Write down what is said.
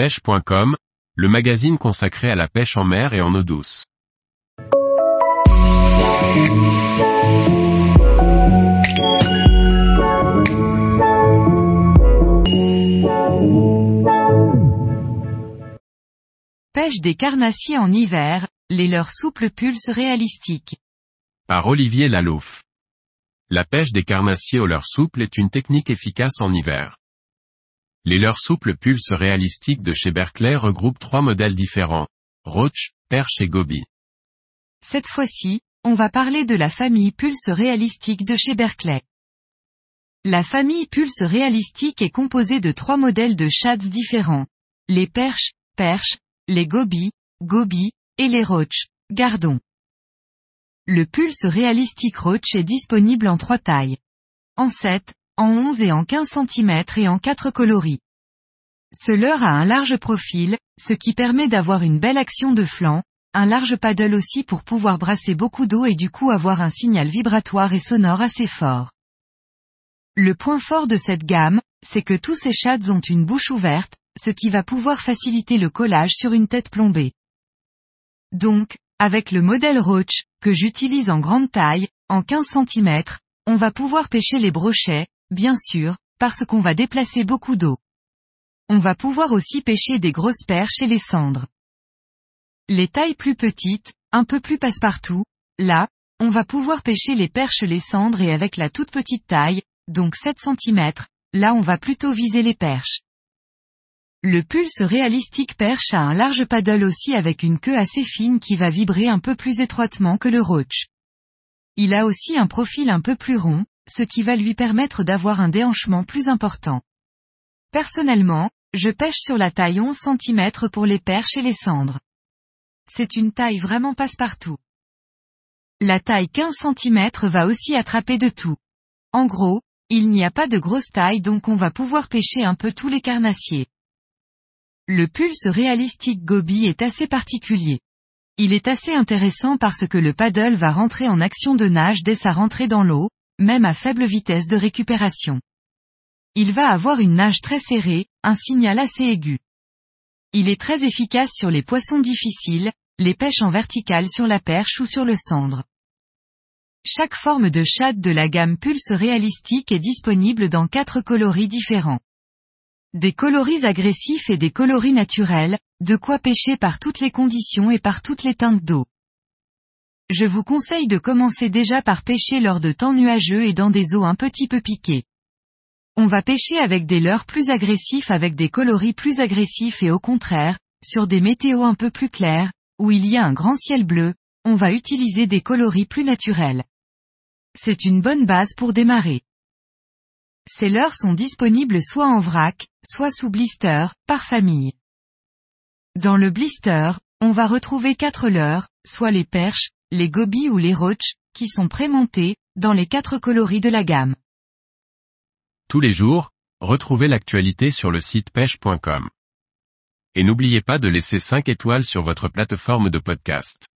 pêche.com, le magazine consacré à la pêche en mer et en eau douce. Pêche des carnassiers en hiver, les leurs souples pulses réalistiques. Par Olivier Lalouf. La pêche des carnassiers au leurre souple est une technique efficace en hiver. Les leurres souples pulses réalistiques de chez Berkeley regroupent trois modèles différents. Roach, Perche et Goby. Cette fois-ci, on va parler de la famille pulse réalistique de chez Berkeley. La famille pulse réalistique est composée de trois modèles de shads différents. Les perches, perches, les gobies, gobies, et les roach, gardons. Le pulse réalistique roach est disponible en trois tailles. En 7, en 11 et en 15 cm et en 4 coloris. Ce leurre a un large profil, ce qui permet d'avoir une belle action de flanc, un large paddle aussi pour pouvoir brasser beaucoup d'eau et du coup avoir un signal vibratoire et sonore assez fort. Le point fort de cette gamme, c'est que tous ces shads ont une bouche ouverte, ce qui va pouvoir faciliter le collage sur une tête plombée. Donc, avec le modèle Roach, que j'utilise en grande taille, en 15 cm, on va pouvoir pêcher les brochets, bien sûr, parce qu'on va déplacer beaucoup d'eau. On va pouvoir aussi pêcher des grosses perches et les cendres. Les tailles plus petites, un peu plus passe-partout, là, on va pouvoir pêcher les perches les cendres et avec la toute petite taille, donc 7 cm, là on va plutôt viser les perches. Le pulse réalistique perche a un large paddle aussi avec une queue assez fine qui va vibrer un peu plus étroitement que le roach. Il a aussi un profil un peu plus rond, ce qui va lui permettre d'avoir un déhanchement plus important. Personnellement, je pêche sur la taille 11 cm pour les perches et les cendres. C'est une taille vraiment passe-partout. La taille 15 cm va aussi attraper de tout. En gros, il n'y a pas de grosse taille donc on va pouvoir pêcher un peu tous les carnassiers. Le pulse réalistique Gobi est assez particulier. Il est assez intéressant parce que le paddle va rentrer en action de nage dès sa rentrée dans l'eau, même à faible vitesse de récupération. Il va avoir une nage très serrée, un signal assez aigu. Il est très efficace sur les poissons difficiles, les pêches en verticale sur la perche ou sur le cendre. Chaque forme de shad de la gamme Pulse réalistique est disponible dans quatre coloris différents. Des coloris agressifs et des coloris naturels, de quoi pêcher par toutes les conditions et par toutes les teintes d'eau. Je vous conseille de commencer déjà par pêcher lors de temps nuageux et dans des eaux un petit peu piquées. On va pêcher avec des leurres plus agressifs avec des coloris plus agressifs et au contraire, sur des météos un peu plus clairs, où il y a un grand ciel bleu, on va utiliser des coloris plus naturels. C'est une bonne base pour démarrer. Ces leurres sont disponibles soit en vrac, soit sous blister, par famille. Dans le blister, on va retrouver quatre leurres, soit les perches, les gobies ou les roach, qui sont prémontés, dans les quatre coloris de la gamme. Tous les jours, retrouvez l'actualité sur le site pêche.com. Et n'oubliez pas de laisser 5 étoiles sur votre plateforme de podcast.